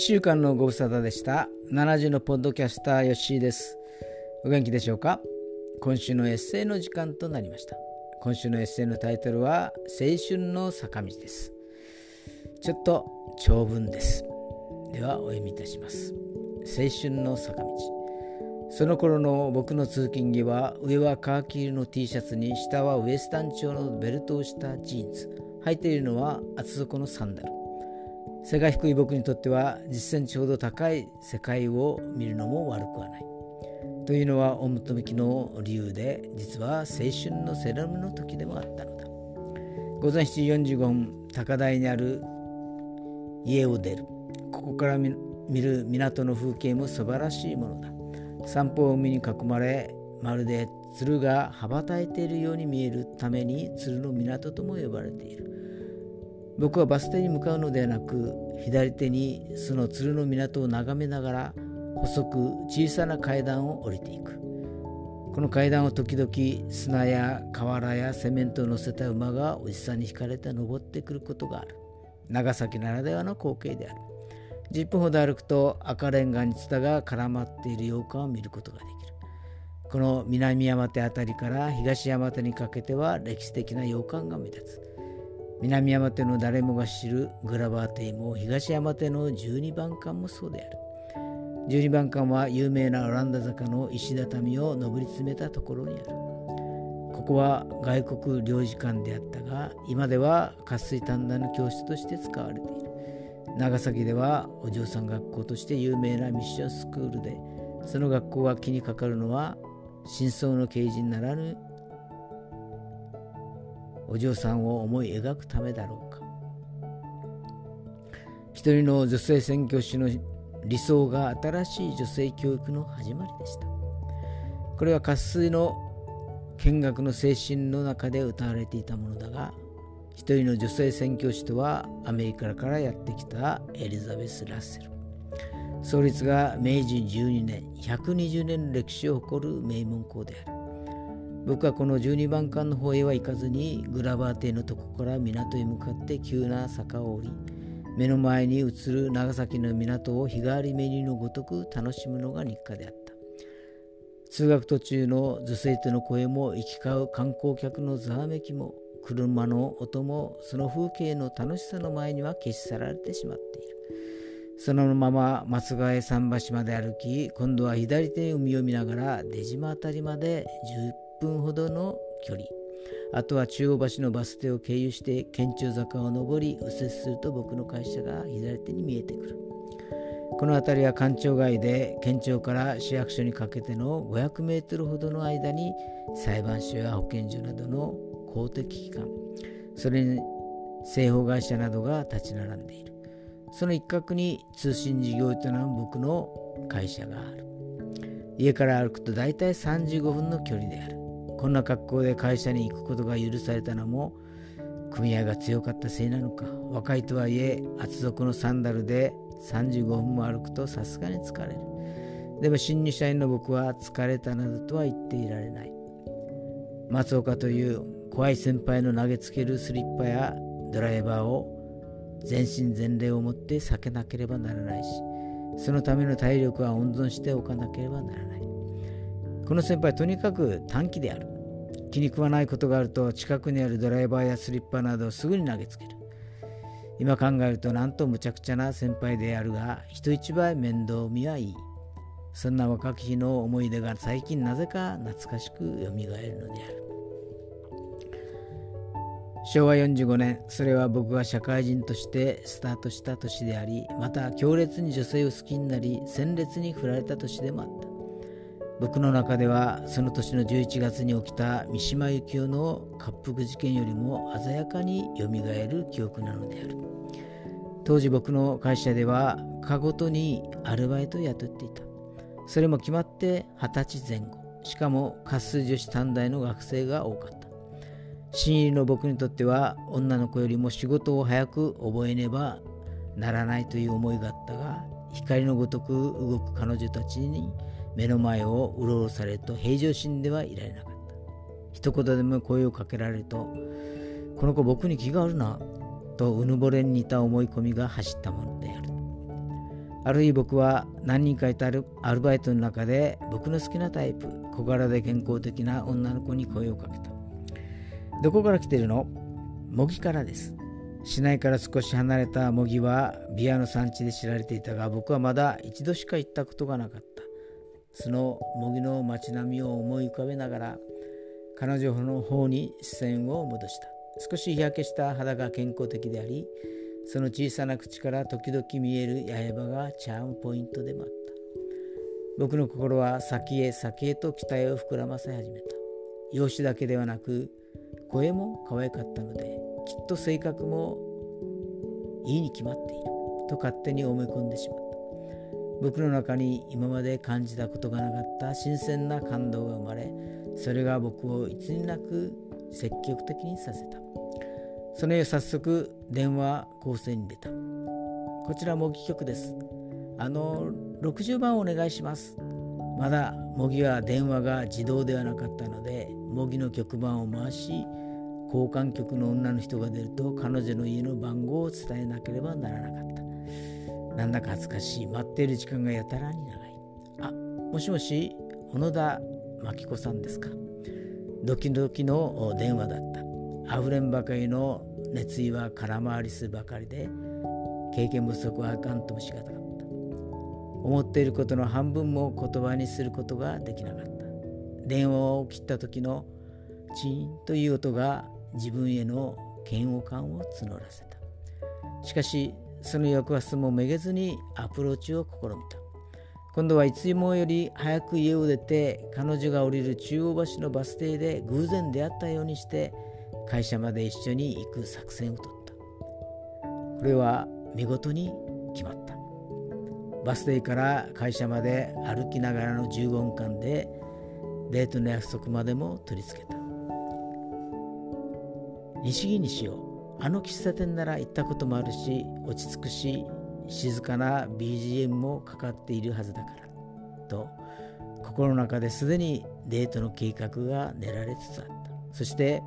1週間のご無沙汰でした。70のポッドキャスターヨッシーです。お元気でしょうか？今週のエッセイの時間となりました。今週のエッセイのタイトルは青春の坂道です。ちょっと長文です。ではお読みいたします。青春の坂道。その頃の僕の通勤着は上はカーキ色の T シャツに下はウエスタン調のベルトをしたジーンズ。履いているのは厚底のサンダル。背が低い僕にとっては10センチほど高い世界を見るのも悪くはない。というのは表向きの理由で実は青春のセラムの時でもあったのだ。午前7時45分高台にある家を出る。ここから見る港の風景も素晴らしいものだ。散歩を海に囲まれまるで鶴が羽ばたいているように見えるために鶴の港とも呼ばれている。僕はバス停に向かうのではなく左手にその鶴の港を眺めながら細く小さな階段を降りていく。この階段を時々砂や瓦やセメントを乗せた馬がおじさんに引かれて登ってくることがある。長崎ならではの光景である。10分ほど歩くと赤レンガにツタが絡まっている洋館を見ることができる。この南山手辺りから東山手にかけては歴史的な洋館が目立つ。南山手の誰もが知るグラバー邸も東山手の12番館もそうである。12番館は有名なオランダ坂の石畳を上り詰めたところにある。ここは外国領事館であったが今では渇水短大の教室として使われている。長崎ではお嬢さん学校として有名なミッションスクールでその学校が気にかかるのは真相の刑事にならぬお嬢さんを思い描くためだろうか。一人の女性宣教師の理想が新しい女性教育の始まりでした。これは渇水の見学の精神の中で歌われていたものだが一人の女性宣教師とはアメリカからやってきたエリザベス・ラッセル。創立が明治12年120年の歴史を誇る名門校である。僕はこの12番館の方へは行かずにグラバー邸のとこから港へ向かって急な坂を降り目の前に映る長崎の港を日替わりメニューのごとく楽しむのが日課であった。通学途中の女性との声も行き交う観光客のざわめきも車の音もその風景の楽しさの前には消し去られてしまっている。そのまま松ヶ江桟橋まで歩き今度は左手海を見ながら出島辺りまで10分分ほどの距離。あとは中央橋のバス停を経由して県庁坂を上り右折すると僕の会社が左手に見えてくる。この辺りは官庁街で県庁から市役所にかけての500メートルほどの間に裁判所や保健所などの公的機関。それに製法会社などが立ち並んでいる。その一角に通信事業を営む僕の会社がある。家から歩くと大体35分の距離である。こんな格好で会社に行くことが許されたのも組合が強かったせいなのか。若いとはいえ厚底のサンダルで35分も歩くとさすがに疲れる。でも新入社員の僕は疲れたなどとは言っていられない。松岡という怖い先輩の投げつけるスリッパやドライバーを全身全霊を持って避けなければならないしそのための体力は温存しておかなければならない。この先輩とにかく短気である。気に食わないことがあると近くにあるドライバーやスリッパなどをすぐに投げつける。今考えるとなんとむちゃくちゃな先輩であるが人一倍面倒見はいい。そんな若き日の思い出が最近なぜか懐かしくよみがえるのである。昭和45年それは僕が社会人としてスタートした年でありまた強烈に女性を好きになり鮮烈に振られた年でもあった。僕の中ではその年の11月に起きた三島由紀夫の滑腹事件よりも鮮やかによみがえる記憶なのである。当時僕の会社では課ごとにアルバイトを雇っていた。それも決まって20歳前後。しかも滑水女子短大の学生が多かった。新入りの僕にとっては女の子よりも仕事を早く覚えねばならないという思いがあったが光のごとく動く彼女たちに目の前をうろうろされると平常心ではいられなかった。一言でも声をかけられると、この子僕に気があるな、とうぬぼれに似た思い込みが走ったものである。ある日僕は何人かいたアルバイトの中で僕の好きなタイプ小柄で健康的な女の子に声をかけたどこから来てるの？模擬からです市内から少し離れた模擬はビアの産地で知られていたが僕はまだ一度しか行ったことがなかったその模擬の街並みを思い浮かべながら彼女の方に視線を戻した。少し日焼けした肌が健康的でありその小さな口から時々見える刃がチャームポイントでもあった。僕の心は先へ先へと期待を膨らませ始めた。容姿だけではなく声も可愛かったのできっと性格もいいに決まっている。と勝手に思い込んでしまった僕の中に今まで感じたことがなかった新鮮な感動が生まれそれが僕をいつになく積極的にさせた。その夜早速電話構成に出た。こちら模擬局です。あの60番お願いします。まだ模擬は電話が自動ではなかったので模擬の局番を回し交換局の女の人が出ると彼女の家の番号を伝えなければならなかった。なんだか恥ずかしい。待っている時間がやたらに長い。あもしもし小野田真紀子さんですか？ドキドキの電話だった。あふれんばかりの熱意は空回りするばかりで経験不足はあかんともしがたかった。思っていることの半分も言葉にすることができなかった。電話を切った時のチーンという音が自分への嫌悪感を募らせた。しかしその翌朝もめげずにアプローチを試みた。今度はいつもより早く家を出て彼女が降りる中央橋のバス停で偶然出会ったようにして会社まで一緒に行く作戦を取った。これは見事に決まった。バス停から会社まで歩きながらの15分間でデートの約束までも取り付けた。西木にしよう。あの喫茶店なら行ったこともあるし落ち着くし静かな BGM もかかっているはずだからと心の中ですでにデートの計画が練られつつあった。そして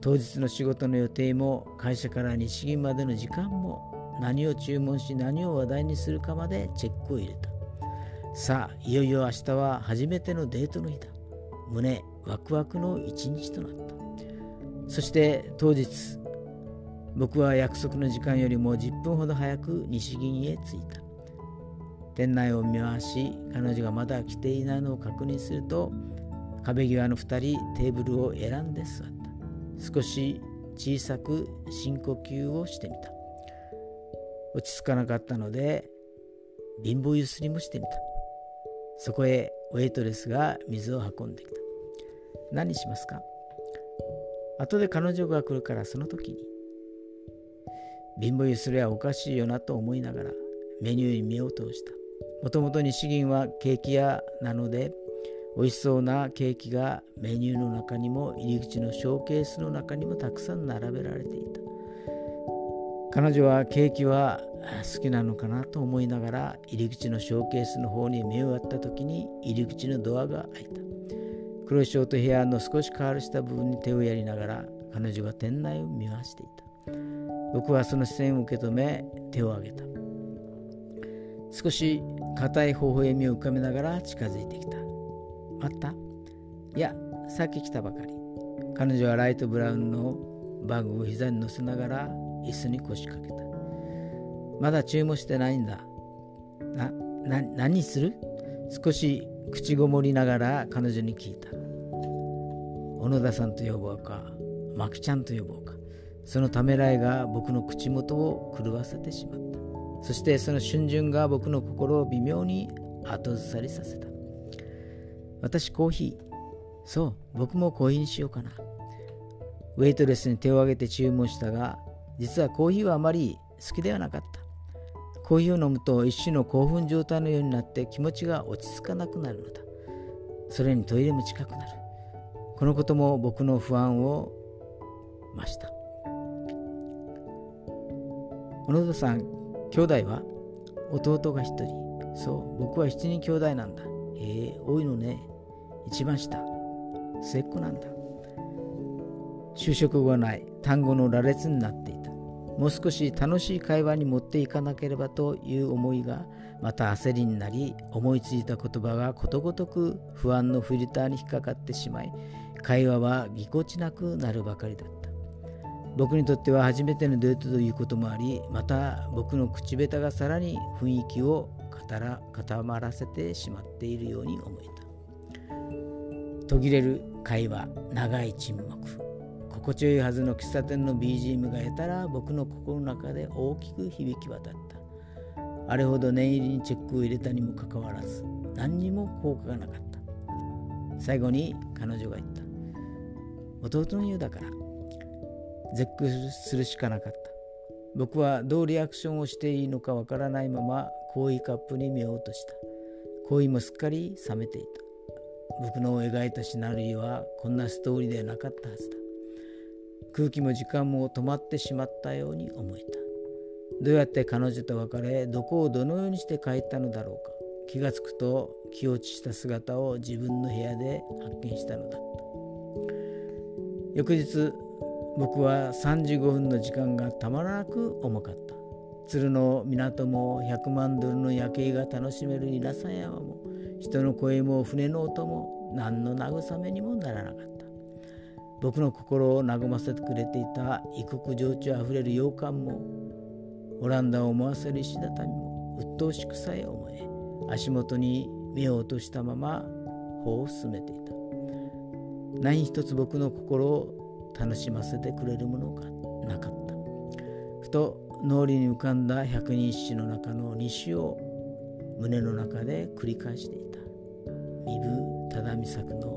当日の仕事の予定も会社から日銀までの時間も何を注文し何を話題にするかまでチェックを入れた。さあいよいよ明日は初めてのデートの日だ。胸ワクワクの一日となった。そして当日僕は約束の時間よりも10分ほど早く西銀へ着いた。店内を見回し彼女がまだ来ていないのを確認すると壁際の2人テーブルを選んで座った。少し小さく深呼吸をしてみた。落ち着かなかったので貧乏ゆすりもしてみた。そこへウェイトレスが水を運んできた。何しますか？後で彼女が来るからその時に。貧乏ゆすりはおかしいよなと思いながらメニューに目を通した。もともと日銀はケーキ屋なので美味しそうなケーキがメニューの中にも入り口のショーケースの中にもたくさん並べられていた。彼女はケーキは好きなのかなと思いながら入り口のショーケースの方に目をやった時に入り口のドアが開いた。黒いショートヘアの少し変わるした部分に手をやりながら彼女が店内を見回していた。僕はその視線を受け止め手を挙げた。少し硬い微笑みを浮かべながら近づいてきた待った。いやさっき来たばかり。彼女はライトブラウンのバッグを膝に乗せながら椅子に腰掛けた。まだ注文してないんだ。な、な、何する？少し口ごもりながら彼女に聞いた小野田さんと呼ぼうか。マキちゃんと呼ぼうか。そのためらいが僕の口元を狂わせてしまった。そしてその瞬順が僕の心を微妙に後ずさりさせた。私コーヒー。そう僕もコーヒーにしようかな。ウェイトレスに手を挙げて注文したが実はコーヒーはあまり好きではなかった。コーヒーを飲むと一種の興奮状態のようになって気持ちが落ち着かなくなるのだ。それにトイレも近くなる。このことも僕の不安を増した。小野田さん兄弟は？弟が一人。そう僕は7人兄弟なんだ。へえ多いのね。一番下。末っ子なんだ。就職後はない。単語の羅列になっていた。もう少し楽しい会話に持っていかなければという思いがまた焦りになり思いついた言葉がことごとく不安のフィルターに引っかかってしまい会話はぎこちなくなるばかりだった。僕にとっては初めてのデートということもありまた僕の口下手がさらに雰囲気をら固まらせてしまっているように思えた。途切れる会話長い沈黙。心地よいはずの喫茶店の BGM がやたら僕の心の中で大きく響き渡った。あれほど念入りにチェックを入れたにもかかわらず何にも効果がなかった。最後に彼女が言った。弟の言うだから。絶句するしかなかった。僕はどうリアクションをしていいのかわからないままコーヒーカップに見ようとした。コーヒーもすっかり冷めていた。僕の描いたシナリオはこんなストーリーではなかったはずだ。空気も時間も止まってしまったように思えた。どうやって彼女と別れどこをどのようにして帰ったのだろうか。気がつくと気落ちした姿を自分の部屋で発見したのだった。翌日僕は35分の時間がたまらなく重かった。鶴の港も100万ドルの夜景が楽しめる稲佐山も人の声も船の音も何の慰めにもならなかった。僕の心を和ませてくれていた異国情緒あふれる洋館もオランダを思わせる石畳も鬱陶しくさえ思え足元に目を落としたまま歩を進めていた。何一つ僕の心を楽しませてくれるものがなかった。ふと脳裏に浮かんだ百人一首の中の西を胸の中で繰り返していた。身分忠美作の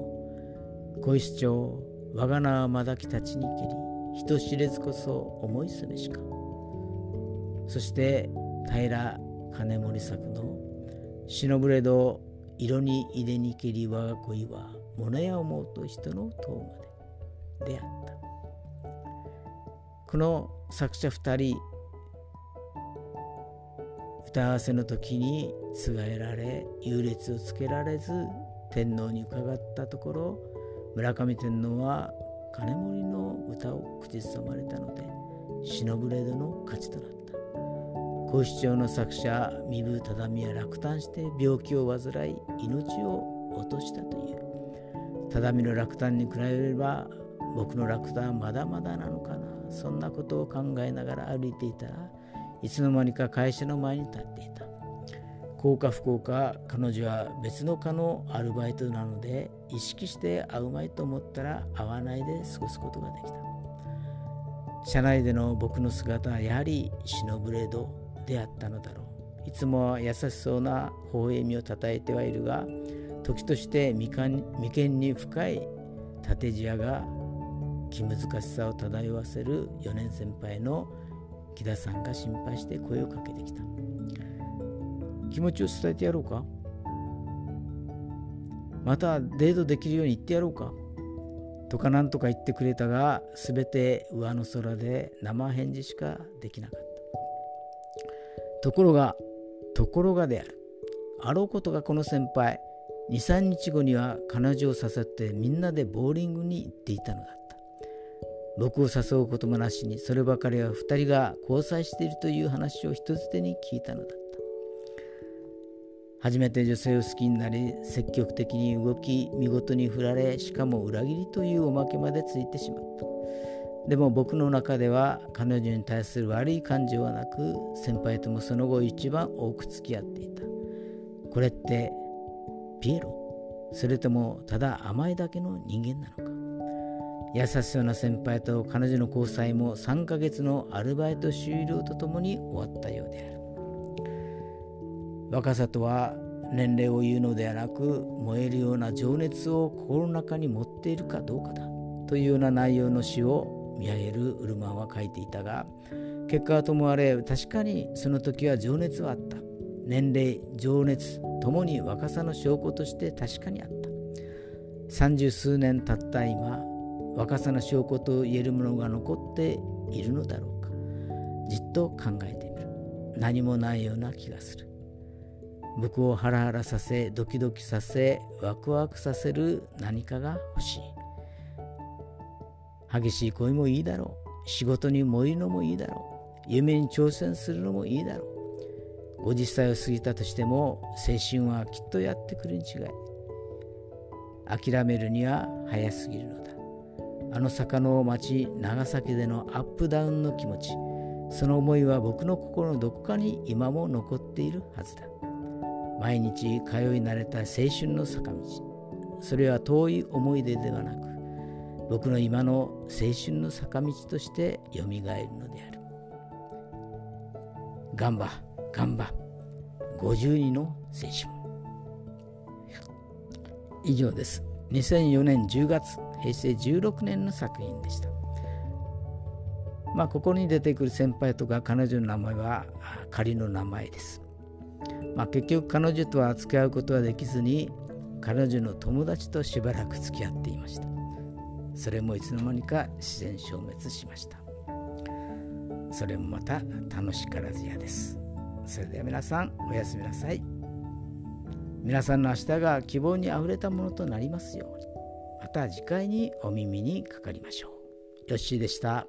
小石町我が名はまだきたちにけり人知れずこそ思いすべしか。そして平金森作の忍ぶれど色に入れにけり我が恋は物や思うと人の塔まで。出会ったこの作者2人歌合わせの時に継がえられ優劣をつけられず天皇に伺ったところ村上天皇は金森の歌を口ずさまれたので忍ぶれどの勝ちとなった。皇室長の作者身分忠美は落胆して病気を患い命を落としたという。忠美の落胆に比べれば僕の落胆はまだまだなのかな。そんなことを考えながら歩いていた。らいつの間にか会社の前に立っていた。幸か不幸か彼女は別の科のアルバイトなので意識して会うまいと思ったら会わないで過ごすことができた。社内での僕の姿はやはり忍ぶれどであったのだろう。いつもは優しそうな微笑みをたたえてはいるが時として眉間に深い縦じわが気難しさを漂わせる4年先輩の木田さんが心配して声をかけてきた。気持ちを伝えてやろうか？またデートできるように言ってやろうか？とか何とか言ってくれたが全て上の空で生返事しかできなかった。ところがところがである。あろうことがこの先輩23日後には彼女を誘ってみんなでボーリングに行っていたのだ。僕を誘うこともなしにそればかりは2人が交際しているという話を人づてに聞いたのだった。初めて女性を好きになり積極的に動き見事に振られしかも裏切りというおまけまでついてしまった。でも僕の中では彼女に対する悪い感情はなく先輩ともその後一番多く付き合っていた。これってピエロ？それともただ甘いだけの人間なのか？優しそうな先輩と彼女の交際も3ヶ月のアルバイト終了とともに終わったようである。若さとは年齢を言うのではなく燃えるような情熱を心の中に持っているかどうかだ。というような内容の詩を見上げるウルマンは書いていたが結果はともあれ確かにその時は情熱はあった。年齢情熱ともに若さの証拠として確かにあった。三十数年経った今若さの証拠と言えるものが残っているのだろうか。じっと考えてみる。何もないような気がする。僕をハラハラさせドキドキさせワクワクさせる何かが欲しい。激しい恋もいいだろう。仕事に燃えるのもいいだろう。夢に挑戦するのもいいだろう。50歳を過ぎたとしても青春はきっとやってくるに違い。諦めるには早すぎるのだ。あの坂の町長崎でのアップダウンの気持ちその思いは僕の心のどこかに今も残っているはずだ。毎日通い慣れた青春の坂道。それは遠い思い出ではなく僕の今の青春の坂道としてよみがえるのである。ガンバガンバ52の青春。以上です。2004年10月。平成16年の作品でした。まあここに出てくる先輩とか彼女の名前は仮の名前です。まあ結局彼女とは付き合うことはできずに彼女の友達としばらく付き合っていました。それもいつの間にか自然消滅しました。それもまた楽しからずやです。それでは皆さんおやすみなさい。皆さんの明日が希望にあふれたものとなりますように。また次回にお耳にかかりましょう。よっしーでした。